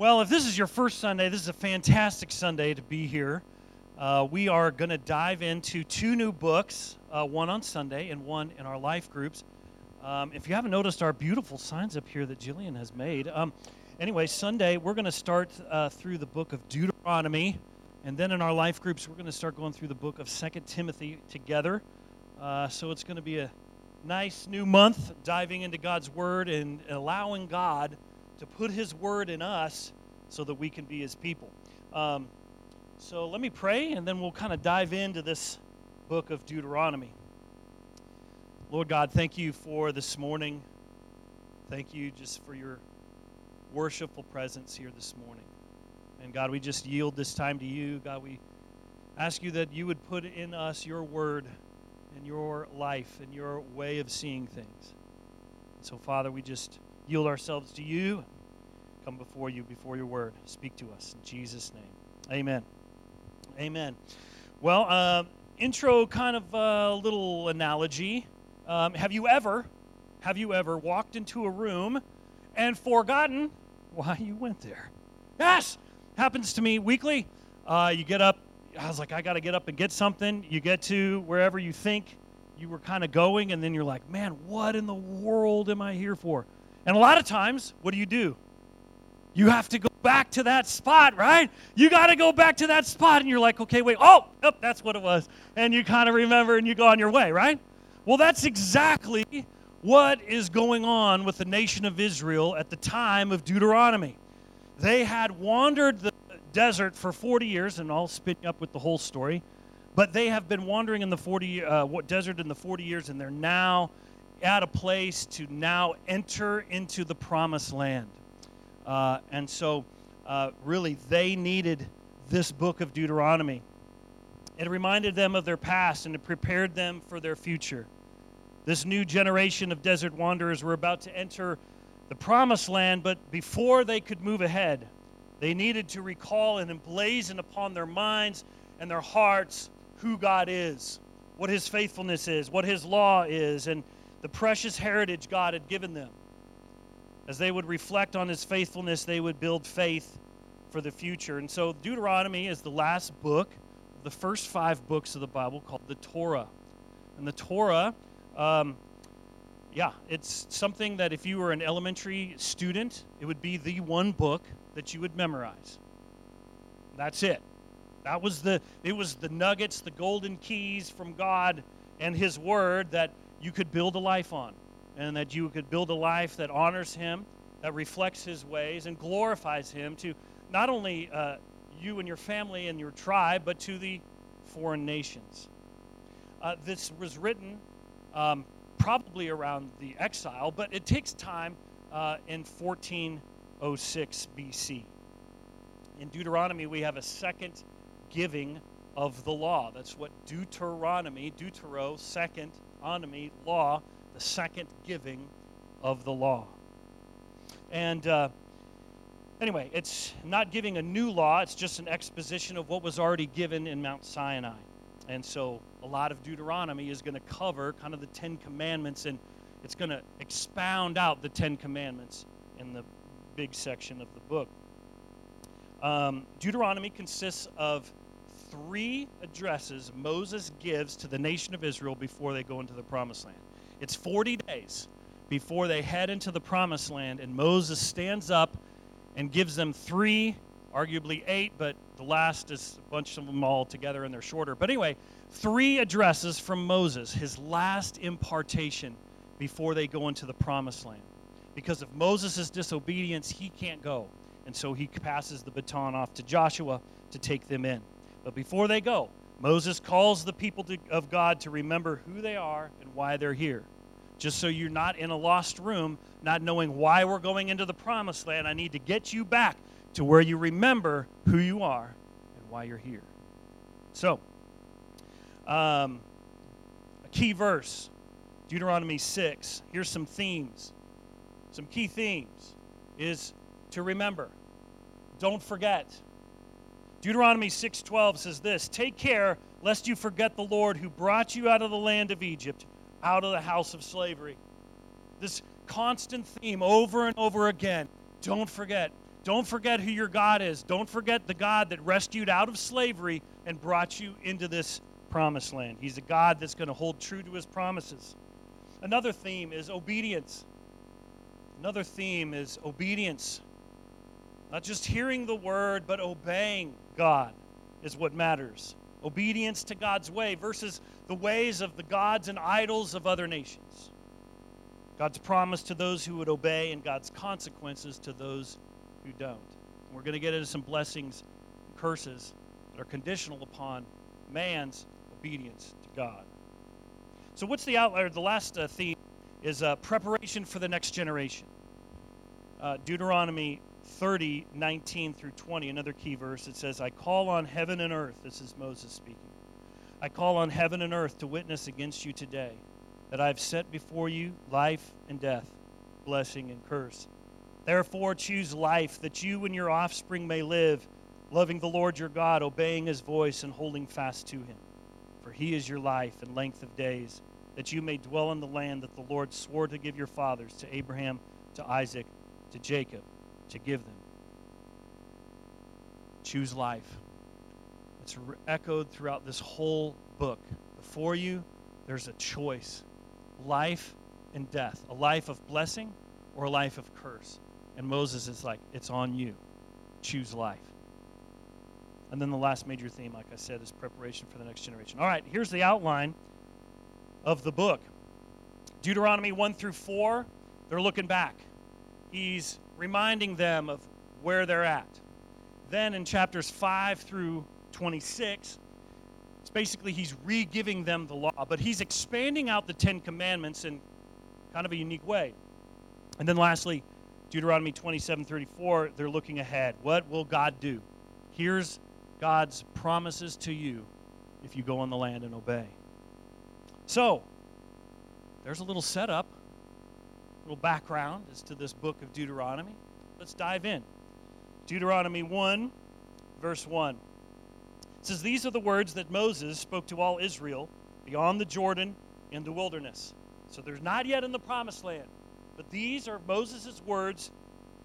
Well, if this is your first Sunday, this is a fantastic Sunday to be here. Uh, we are going to dive into two new books, uh, one on Sunday and one in our life groups. Um, if you haven't noticed our beautiful signs up here that Jillian has made, um, anyway, Sunday we're going to start uh, through the book of Deuteronomy, and then in our life groups we're going to start going through the book of Second Timothy together. Uh, so it's going to be a nice new month diving into God's Word and allowing God to put His Word in us so that we can be His people. Um, so let me pray, and then we'll kind of dive into this book of Deuteronomy. Lord God, thank you for this morning. Thank you just for your worshipful presence here this morning. And God, we just yield this time to you. God, we ask you that you would put in us your word and your life and your way of seeing things. So, Father, we just yield ourselves to you come before you, before your word. Speak to us in Jesus' name. Amen. Amen. Well, uh, intro kind of a little analogy. Um, have you ever, have you ever walked into a room and forgotten why you went there? Yes, happens to me weekly. Uh, you get up. I was like, I got to get up and get something. You get to wherever you think you were kind of going, and then you're like, man, what in the world am I here for? And a lot of times, what do you do? You have to go back to that spot, right? You got to go back to that spot, and you're like, okay, wait, oh, oh that's what it was. And you kind of remember and you go on your way, right? Well, that's exactly what is going on with the nation of Israel at the time of Deuteronomy. They had wandered the desert for 40 years, and I'll spin up with the whole story. But they have been wandering in the 40 uh, desert in the 40 years, and they're now at a place to now enter into the promised land. Uh, and so, uh, really, they needed this book of Deuteronomy. It reminded them of their past and it prepared them for their future. This new generation of desert wanderers were about to enter the promised land, but before they could move ahead, they needed to recall and emblazon upon their minds and their hearts who God is, what His faithfulness is, what His law is, and the precious heritage God had given them. As they would reflect on his faithfulness, they would build faith for the future. And so Deuteronomy is the last book the first five books of the Bible called the Torah. And the Torah, um, yeah, it's something that if you were an elementary student, it would be the one book that you would memorize. That's it. That was the it was the nuggets, the golden keys from God and his word that you could build a life on and that you could build a life that honors Him, that reflects His ways, and glorifies Him to not only uh, you and your family and your tribe, but to the foreign nations. Uh, this was written um, probably around the exile, but it takes time uh, in 1406 BC. In Deuteronomy, we have a second giving of the law. That's what Deuteronomy, Deutero, second, onomy, law, second giving of the law. And uh, anyway, it's not giving a new law, it's just an exposition of what was already given in Mount Sinai. And so a lot of Deuteronomy is going to cover kind of the Ten Commandments and it's going to expound out the Ten Commandments in the big section of the book. Um, Deuteronomy consists of three addresses Moses gives to the nation of Israel before they go into the promised land. It's 40 days before they head into the promised land, and Moses stands up and gives them three, arguably eight, but the last is a bunch of them all together and they're shorter. But anyway, three addresses from Moses, his last impartation before they go into the promised land. Because of Moses' disobedience, he can't go. And so he passes the baton off to Joshua to take them in. But before they go, Moses calls the people to, of God to remember who they are and why they're here. Just so you're not in a lost room, not knowing why we're going into the promised land, I need to get you back to where you remember who you are and why you're here. So, um, a key verse, Deuteronomy 6. Here's some themes. Some key themes is to remember. Don't forget. Deuteronomy 6:12 says this, "Take care lest you forget the Lord who brought you out of the land of Egypt, out of the house of slavery." This constant theme over and over again. Don't forget. Don't forget who your God is. Don't forget the God that rescued out of slavery and brought you into this promised land. He's a God that's going to hold true to his promises. Another theme is obedience. Another theme is obedience. Not just hearing the word, but obeying God is what matters. Obedience to God's way versus the ways of the gods and idols of other nations. God's promise to those who would obey and God's consequences to those who don't. And we're going to get into some blessings and curses that are conditional upon man's obedience to God. So, what's the outlier? The last uh, theme is uh, preparation for the next generation. Uh, Deuteronomy 30, 19 through 20, another key verse. It says, I call on heaven and earth. This is Moses speaking. I call on heaven and earth to witness against you today that I have set before you life and death, blessing and curse. Therefore, choose life, that you and your offspring may live, loving the Lord your God, obeying his voice, and holding fast to him. For he is your life and length of days, that you may dwell in the land that the Lord swore to give your fathers, to Abraham, to Isaac, to Jacob, to give them. Choose life. It's echoed throughout this whole book. Before you, there's a choice life and death, a life of blessing or a life of curse. And Moses is like, it's on you. Choose life. And then the last major theme, like I said, is preparation for the next generation. All right, here's the outline of the book Deuteronomy 1 through 4, they're looking back. He's reminding them of where they're at. Then in chapters 5 through 26, it's basically he's re giving them the law, but he's expanding out the Ten Commandments in kind of a unique way. And then lastly, Deuteronomy 27 34, they're looking ahead. What will God do? Here's God's promises to you if you go on the land and obey. So, there's a little setup, little background as to this book of Deuteronomy. Let's dive in. Deuteronomy 1, verse 1. It says, These are the words that Moses spoke to all Israel beyond the Jordan in the wilderness. So there's not yet in the promised land, but these are Moses' words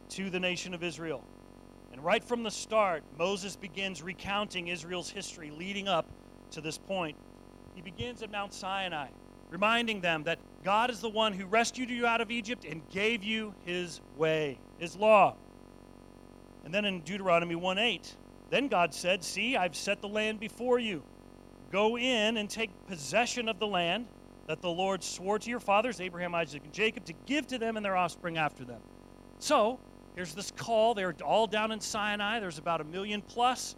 to the nation of Israel. And right from the start, Moses begins recounting Israel's history leading up to this point. He begins at Mount Sinai, reminding them that God is the one who rescued you out of Egypt and gave you his way, his law. And then in Deuteronomy 1 8, then God said, See, I've set the land before you. Go in and take possession of the land that the Lord swore to your fathers, Abraham, Isaac, and Jacob, to give to them and their offspring after them. So, here's this call. They're all down in Sinai. There's about a million plus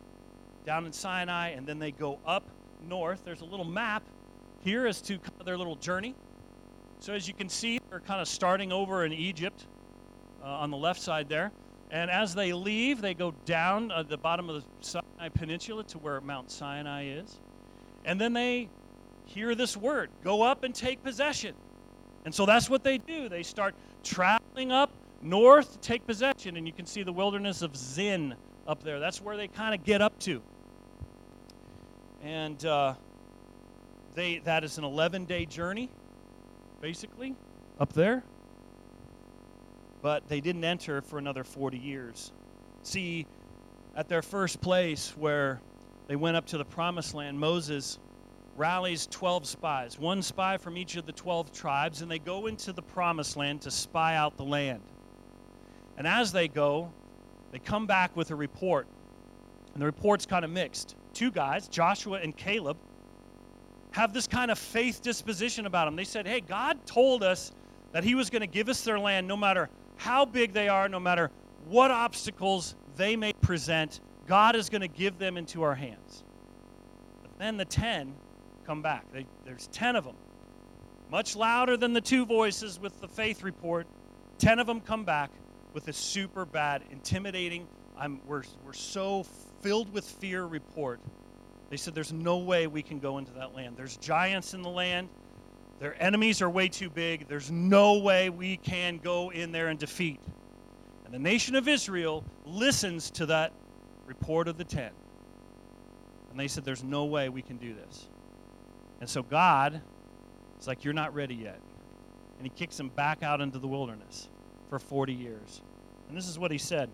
down in Sinai, and then they go up north. There's a little map here as to their little journey. So, as you can see, they're kind of starting over in Egypt uh, on the left side there. And as they leave, they go down uh, the bottom of the Sinai Peninsula to where Mount Sinai is. And then they hear this word go up and take possession. And so that's what they do. They start traveling up north to take possession. And you can see the wilderness of Zin up there. That's where they kind of get up to. And uh, they, that is an 11 day journey, basically, up there but they didn't enter for another 40 years. See, at their first place where they went up to the promised land, Moses rallies 12 spies, one spy from each of the 12 tribes, and they go into the promised land to spy out the land. And as they go, they come back with a report. And the report's kind of mixed. Two guys, Joshua and Caleb, have this kind of faith disposition about them. They said, Hey, God told us that He was going to give us their land no matter how big they are, no matter what obstacles they may present, God is going to give them into our hands. But then the 10 come back. They, there's 10 of them. Much louder than the two voices with the faith report. 10 of them come back with a super bad, intimidating I'm, we're, we're so filled with fear report. They said, There's no way we can go into that land. There's giants in the land. Their enemies are way too big. There's no way we can go in there and defeat. And the nation of Israel listens to that report of the ten. And they said, There's no way we can do this. And so God is like, You're not ready yet. And he kicks them back out into the wilderness for 40 years. And this is what he said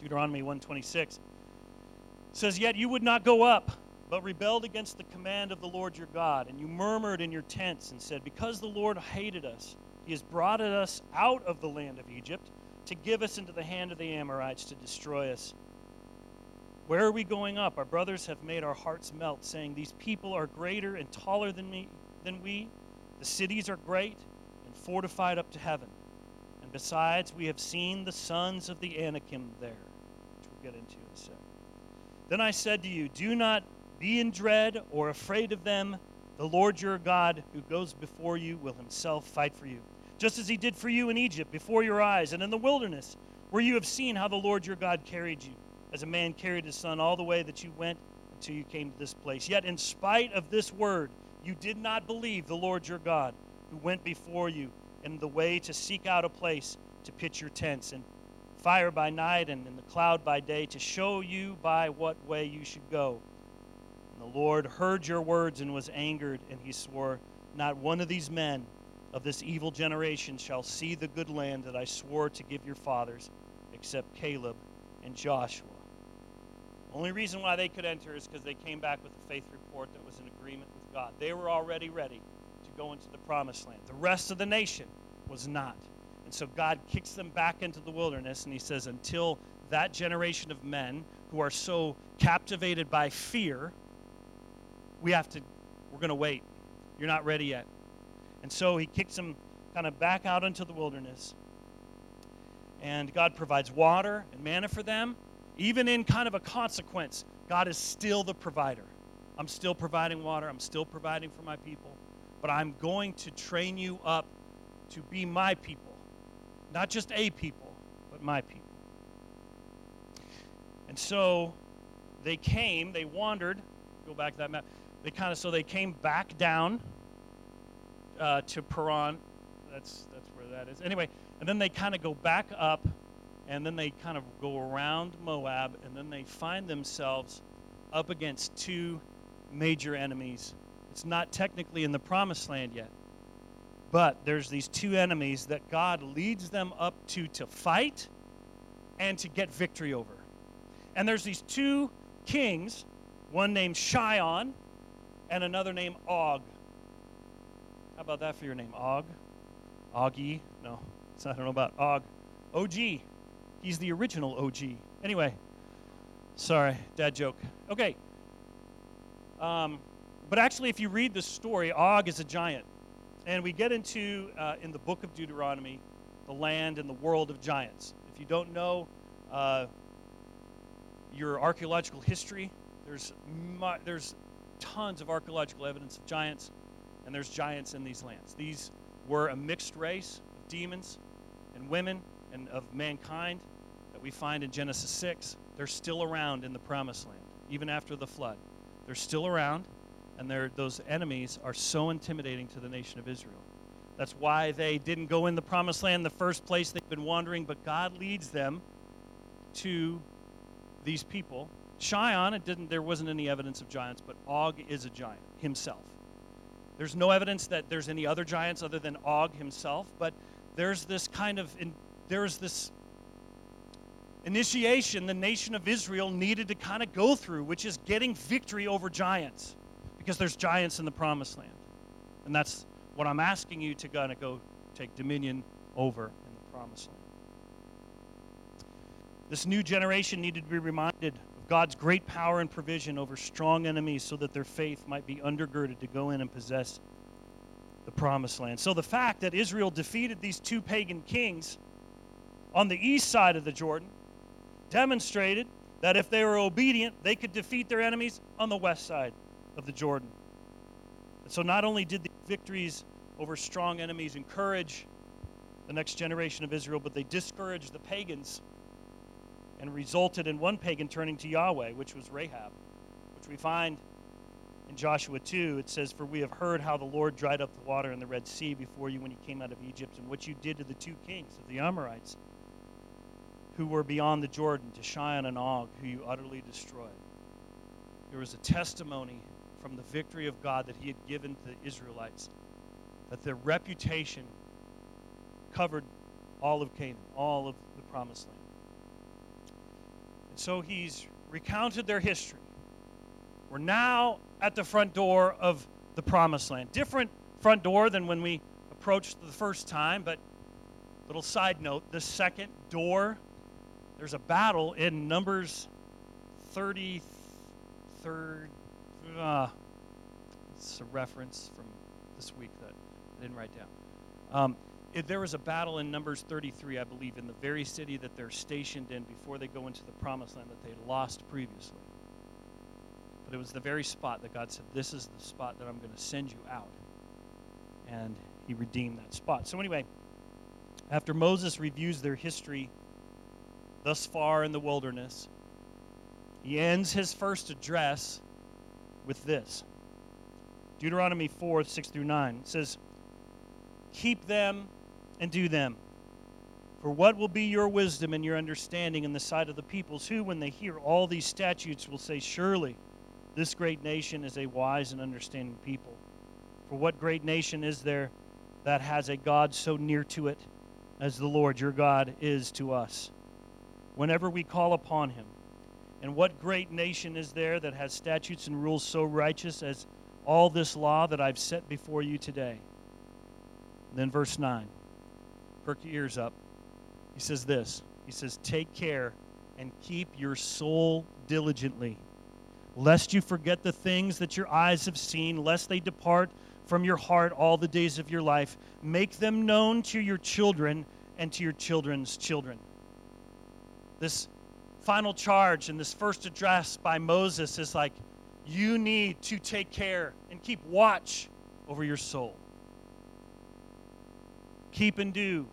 Deuteronomy 126 says, Yet you would not go up, but rebelled against the command of the Lord your God. And you murmured in your tents and said, Because the Lord hated us, he has brought us out of the land of Egypt to give us into the hand of the Amorites to destroy us. Where are we going up? Our brothers have made our hearts melt, saying, These people are greater and taller than, me, than we. The cities are great and fortified up to heaven. And besides, we have seen the sons of the Anakim there, which we'll get into in a second. Then I said to you, Do not be in dread or afraid of them. The Lord your God, who goes before you, will himself fight for you, just as he did for you in Egypt, before your eyes, and in the wilderness, where you have seen how the Lord your God carried you as a man carried his son all the way that you went until you came to this place. Yet, in spite of this word, you did not believe the Lord your God, who went before you in the way to seek out a place to pitch your tents, and fire by night and in the cloud by day, to show you by what way you should go. And the Lord heard your words and was angered, and he swore, Not one of these men of this evil generation shall see the good land that I swore to give your fathers, except Caleb and Joshua. Only reason why they could enter is because they came back with a faith report that was in agreement with God. They were already ready to go into the promised land. The rest of the nation was not. And so God kicks them back into the wilderness, and He says, until that generation of men who are so captivated by fear, we have to, we're going to wait. You're not ready yet. And so He kicks them kind of back out into the wilderness. And God provides water and manna for them even in kind of a consequence, God is still the provider. I'm still providing water, I'm still providing for my people, but I'm going to train you up to be my people. Not just a people, but my people. And so they came, they wandered, go back to that map. They kind of, so they came back down uh, to Paran. That's, that's where that is. Anyway, and then they kind of go back up and then they kind of go around Moab, and then they find themselves up against two major enemies. It's not technically in the promised land yet, but there's these two enemies that God leads them up to to fight and to get victory over. And there's these two kings, one named Sihon and another named Og. How about that for your name? Og? Augie? No, I don't know about Og. OG. He's the original OG. Anyway, sorry, dad joke. Okay. Um, but actually, if you read the story, Og is a giant. And we get into, uh, in the book of Deuteronomy, the land and the world of giants. If you don't know uh, your archaeological history, there's, mu- there's tons of archaeological evidence of giants, and there's giants in these lands. These were a mixed race of demons and women and of mankind that we find in Genesis 6, they're still around in the promised land, even after the flood. They're still around, and those enemies are so intimidating to the nation of Israel. That's why they didn't go in the promised land the first place. They've been wandering, but God leads them to these people. Sihon, it didn't, there wasn't any evidence of giants, but Og is a giant himself. There's no evidence that there's any other giants other than Og himself, but there's this kind of, in, there's this initiation the nation of Israel needed to kind of go through, which is getting victory over giants, because there's giants in the promised land. And that's what I'm asking you to kind of go take dominion over in the promised land. This new generation needed to be reminded of God's great power and provision over strong enemies so that their faith might be undergirded to go in and possess the promised land. So the fact that Israel defeated these two pagan kings on the east side of the Jordan demonstrated that if they were obedient, they could defeat their enemies on the west side of the Jordan. And so not only did the victories over strong enemies encourage the next generation of Israel, but they discouraged the pagans and resulted in one pagan turning to Yahweh, which was Rahab, which we find in Joshua 2. It says, For we have heard how the Lord dried up the water in the Red Sea before you when you came out of Egypt, and what you did to the two kings of the Amorites who were beyond the Jordan, to Sihon and Og, who you utterly destroyed. There was a testimony from the victory of God that he had given to the Israelites, that their reputation covered all of Canaan, all of the promised land. And so he's recounted their history. We're now at the front door of the promised land. Different front door than when we approached the first time, but little side note the second door, there's a battle in Numbers 33rd. Uh, it's a reference from this week that I didn't write down. Um, it, there was a battle in Numbers 33, I believe, in the very city that they're stationed in before they go into the promised land that they lost previously. But it was the very spot that God said, This is the spot that I'm going to send you out. And he redeemed that spot. So, anyway, after Moses reviews their history thus far in the wilderness, he ends his first address with this Deuteronomy 4 6 through 9. Says, Keep them and do them. For what will be your wisdom and your understanding in the sight of the peoples, who, when they hear all these statutes, will say, Surely this great nation is a wise and understanding people. For what great nation is there that has a God so near to it as the Lord your God is to us? Whenever we call upon him. And what great nation is there that has statutes and rules so righteous as all this law that I've set before you today? And then verse 9 perk your ears up. He says this He says, Take care and keep your soul diligently, lest you forget the things that your eyes have seen, lest they depart from your heart all the days of your life. Make them known to your children and to your children's children. This final charge in this first address by Moses is like, you need to take care and keep watch over your soul keep and do.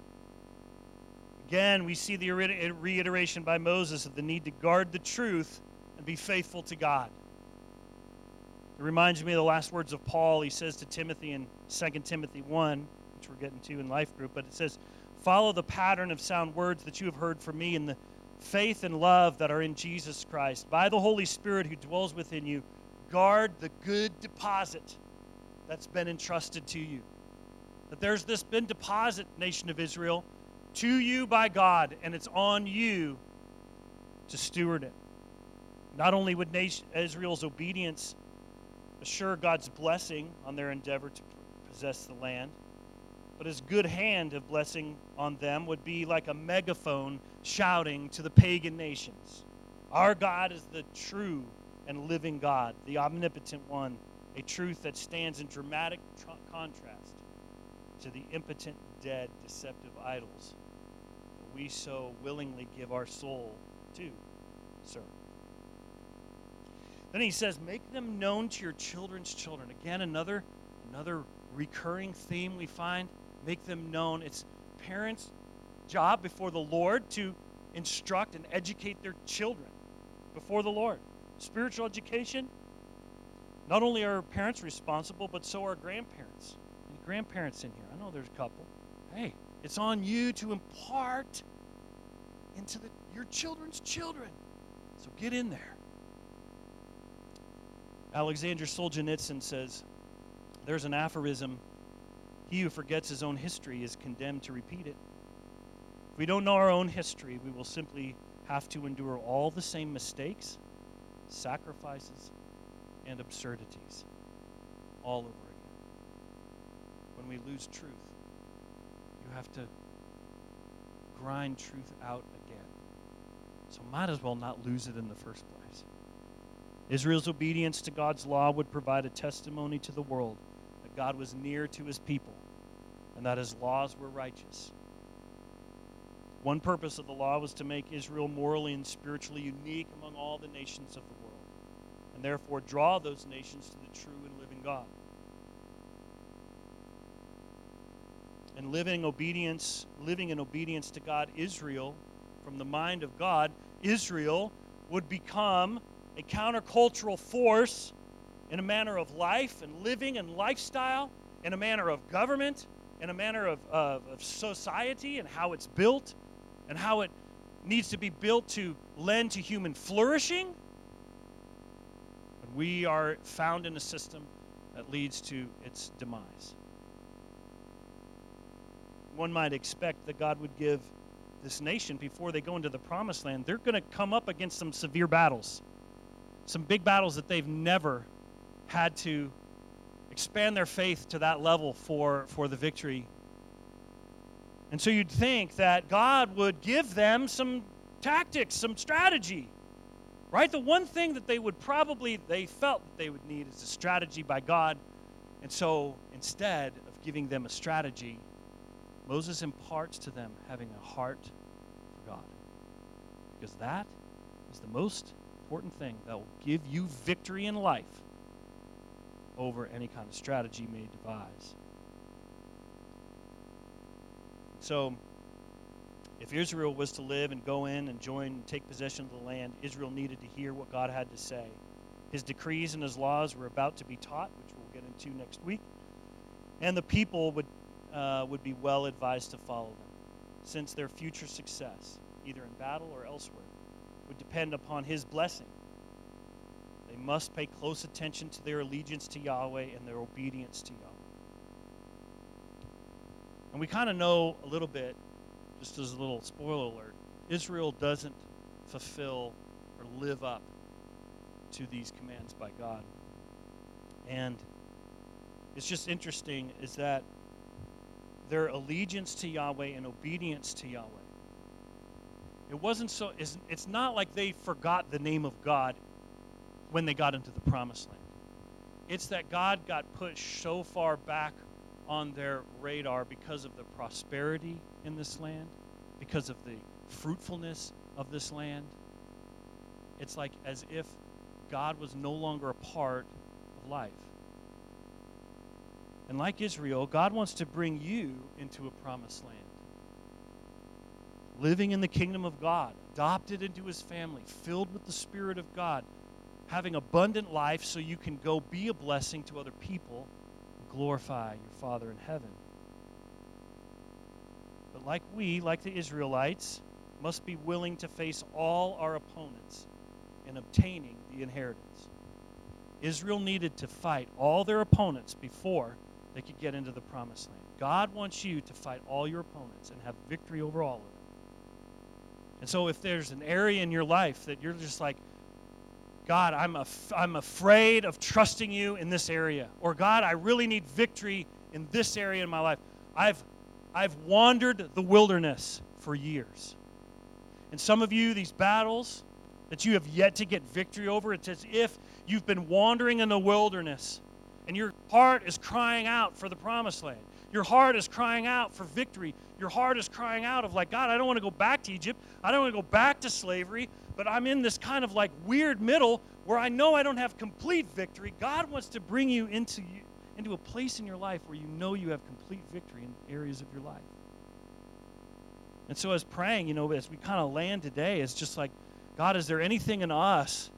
Again, we see the reiteration by Moses of the need to guard the truth and be faithful to God. It reminds me of the last words of Paul. He says to Timothy in 2 Timothy 1, which we're getting to in Life Group, but it says, Follow the pattern of sound words that you have heard from me in the faith and love that are in Jesus Christ. By the Holy Spirit who dwells within you, guard the good deposit that's been entrusted to you that there's this been deposit, nation of Israel, to you by God, and it's on you to steward it. Not only would Israel's obedience assure God's blessing on their endeavor to possess the land, but his good hand of blessing on them would be like a megaphone shouting to the pagan nations Our God is the true and living God, the omnipotent one, a truth that stands in dramatic tr- contrast to the impotent, dead, deceptive idols that we so willingly give our soul to sir. Then he says, Make them known to your children's children. Again, another, another recurring theme we find. Make them known. It's parents' job before the Lord to instruct and educate their children before the Lord. Spiritual education, not only are parents responsible, but so are grandparents grandparents in here. I know there's a couple. Hey, it's on you to impart into the, your children's children. So get in there. Alexander Solzhenitsyn says there's an aphorism he who forgets his own history is condemned to repeat it. If we don't know our own history, we will simply have to endure all the same mistakes, sacrifices, and absurdities all over again. when we lose truth. You have to grind truth out again. So might as well not lose it in the first place. Israel's obedience to God's law would provide a testimony to the world God was near to his people and that his laws were righteous. One purpose of the law was to make Israel morally and spiritually unique among all the nations of the world, and therefore draw those nations to the true and living God. and living obedience, living in obedience to God, Israel, from the mind of God, Israel would become a countercultural force in a manner of life and living and lifestyle, in a manner of government, in a manner of, of, of society and how it's built and how it needs to be built to lend to human flourishing. But we are found in a system that leads to its demise. One might expect that God would give this nation before they go into the promised land, they're going to come up against some severe battles, some big battles that they've never had to expand their faith to that level for, for the victory. And so you'd think that God would give them some tactics, some strategy. Right? The one thing that they would probably they felt that they would need is a strategy by God. And so instead of giving them a strategy, Moses imparts to them having a heart for God. Because that is the most important thing that will give you victory in life over any kind of strategy may devise. So, if Israel was to live and go in and join and take possession of the land, Israel needed to hear what God had to say. His decrees and his laws were about to be taught, which we'll get into next week. And the people would, uh, would be well advised to follow them, since their future success, either in battle or elsewhere, would depend upon his blessing must pay close attention to their allegiance to Yahweh and their obedience to Yahweh. And we kind of know a little bit, just as a little spoiler alert, Israel doesn't fulfill or live up to these commands by God. And it's just interesting is that their allegiance to Yahweh and obedience to Yahweh. It wasn't so, it's, it's not like they forgot the name of God when they got into the promised land. It's that God got pushed so far back on their radar because of the prosperity in this land, because of the fruitfulness of this land. It's like as if God was no longer a part of life. And like Israel, God wants to bring you into a promised land. Living in the kingdom of God, adopted into his family, filled with the Spirit of God, having abundant life so you can go be a blessing to other people glorify your Father in heaven. But like we, like the Israelites, must be willing to face all our opponents in obtaining the inheritance. Israel needed to fight all their opponents before they could get into the promised land. God wants you to fight all your opponents and have victory over all of them. And so, if there's an area in your life that you're just like, God, I'm, af- I'm afraid of trusting you in this area. Or, God, I really need victory in this area in my life. I've, I've wandered the wilderness for years. And some of you, these battles that you have yet to get victory over, it's as if you've been wandering in the wilderness and your heart is crying out for the promised land. Your heart is crying out for victory. Your heart is crying out of like, God, I don't want to go back to Egypt. I don't want to go back to slavery but I'm in this kind of like weird middle where I know I don't have complete victory. God wants to bring you into into a place in your life where you know you have complete victory in areas of your life. And so as praying, you know, as we kind of land today, it's just like, God, is there anything in us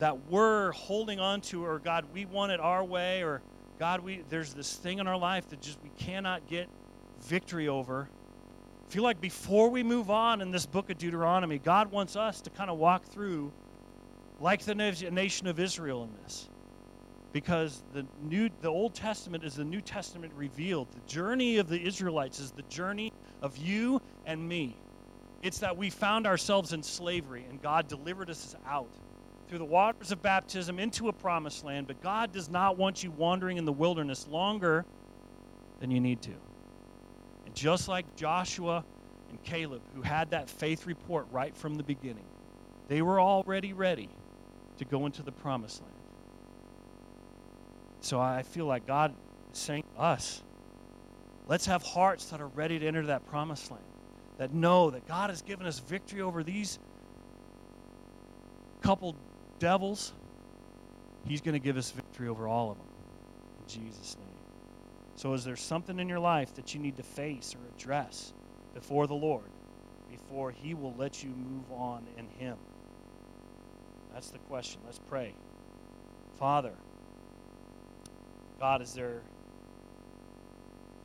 that we're holding on to, or God, we want it our way, or God, we there's this thing in our life that just we cannot get victory over feel like before we move on in this book of Deuteronomy, God wants us to kind of walk through like the nation of Israel in this. Because the new the Old Testament is the New Testament revealed. The journey of the Israelites is the journey of you and me. It's that we found ourselves in slavery and God delivered us out through the waters of baptism into a promised land, but God does not want you wandering in the wilderness longer than you need to. Just like Joshua and Caleb, who had that faith report right from the beginning, they were already ready to go into the promised land. So I feel like God is saying to us, let's have hearts that are ready to enter that promised land, that know that God has given us victory over these couple devils. He's going to give us victory over all of them. In Jesus' name. So, is there something in your life that you need to face or address before the Lord? before He will let you move on in Him? That's the question. Let's pray. Father, God, is there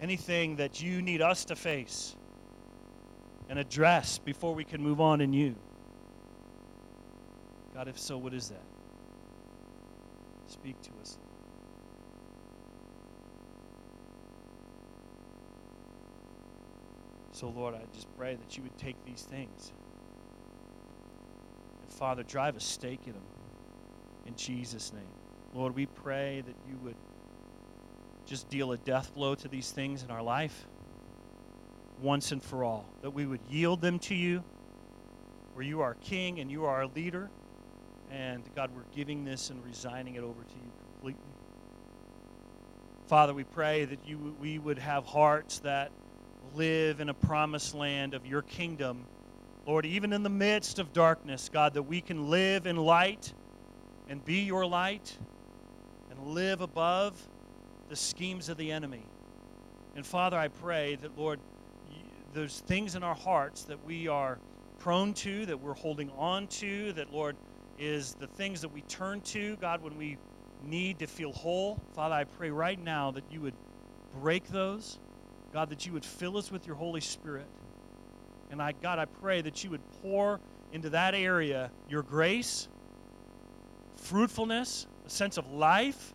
anything that you need us to face and address before we can move on in you? God, if so, what is that? Speak to us. So, Lord, I just pray that you would take these things and, Father, drive a stake in them in Jesus' name. Lord, we pray that you would just deal a death blow to these things in our life once and for all, that we would yield them to you, where you are king and you are our leader. And God, we're giving this and resigning it over to you completely. Father, we pray that you, we would have hearts that live in a promised land of your kingdom. Lord, even in the midst of darkness, God, that we can live in light and be your light and live above the schemes of the enemy. And Father, I pray that, Lord, there's things in our hearts that we are prone to, that we're holding on to, that, Lord, is the things that we turn to, God, when we need to feel whole. Father, I pray right now that you would break those. God, that you would fill us with your Holy Spirit. And I, God, I pray that you would pour into that area your grace, fruitfulness, a sense of life.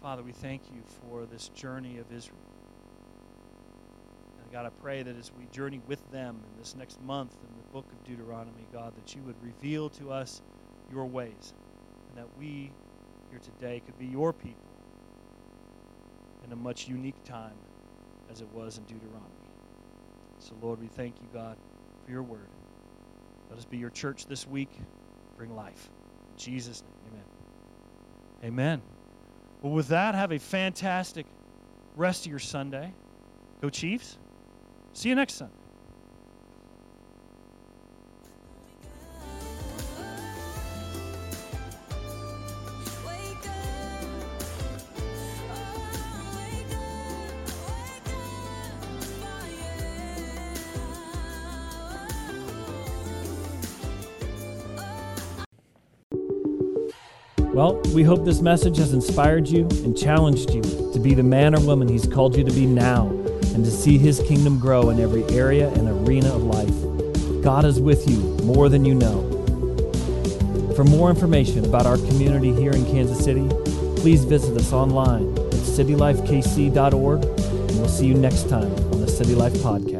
Father, we thank you for this journey of Israel. And God, I pray that as we journey with them in this next month in the book of Deuteronomy, God, that you would reveal to us your ways and that we here today could be your people in a much unique time as it was in Deuteronomy. So, Lord, we thank you, God, for your word. Let us be your church this week. Bring life. In Jesus' name, amen. Amen. Well, with that, have a fantastic rest of your Sunday. Go Chiefs. See you next Sunday. We hope this message has inspired you and challenged you to be the man or woman He's called you to be now and to see His kingdom grow in every area and arena of life. God is with you more than you know. For more information about our community here in Kansas City, please visit us online at citylifekc.org, and we'll see you next time on the City Life Podcast.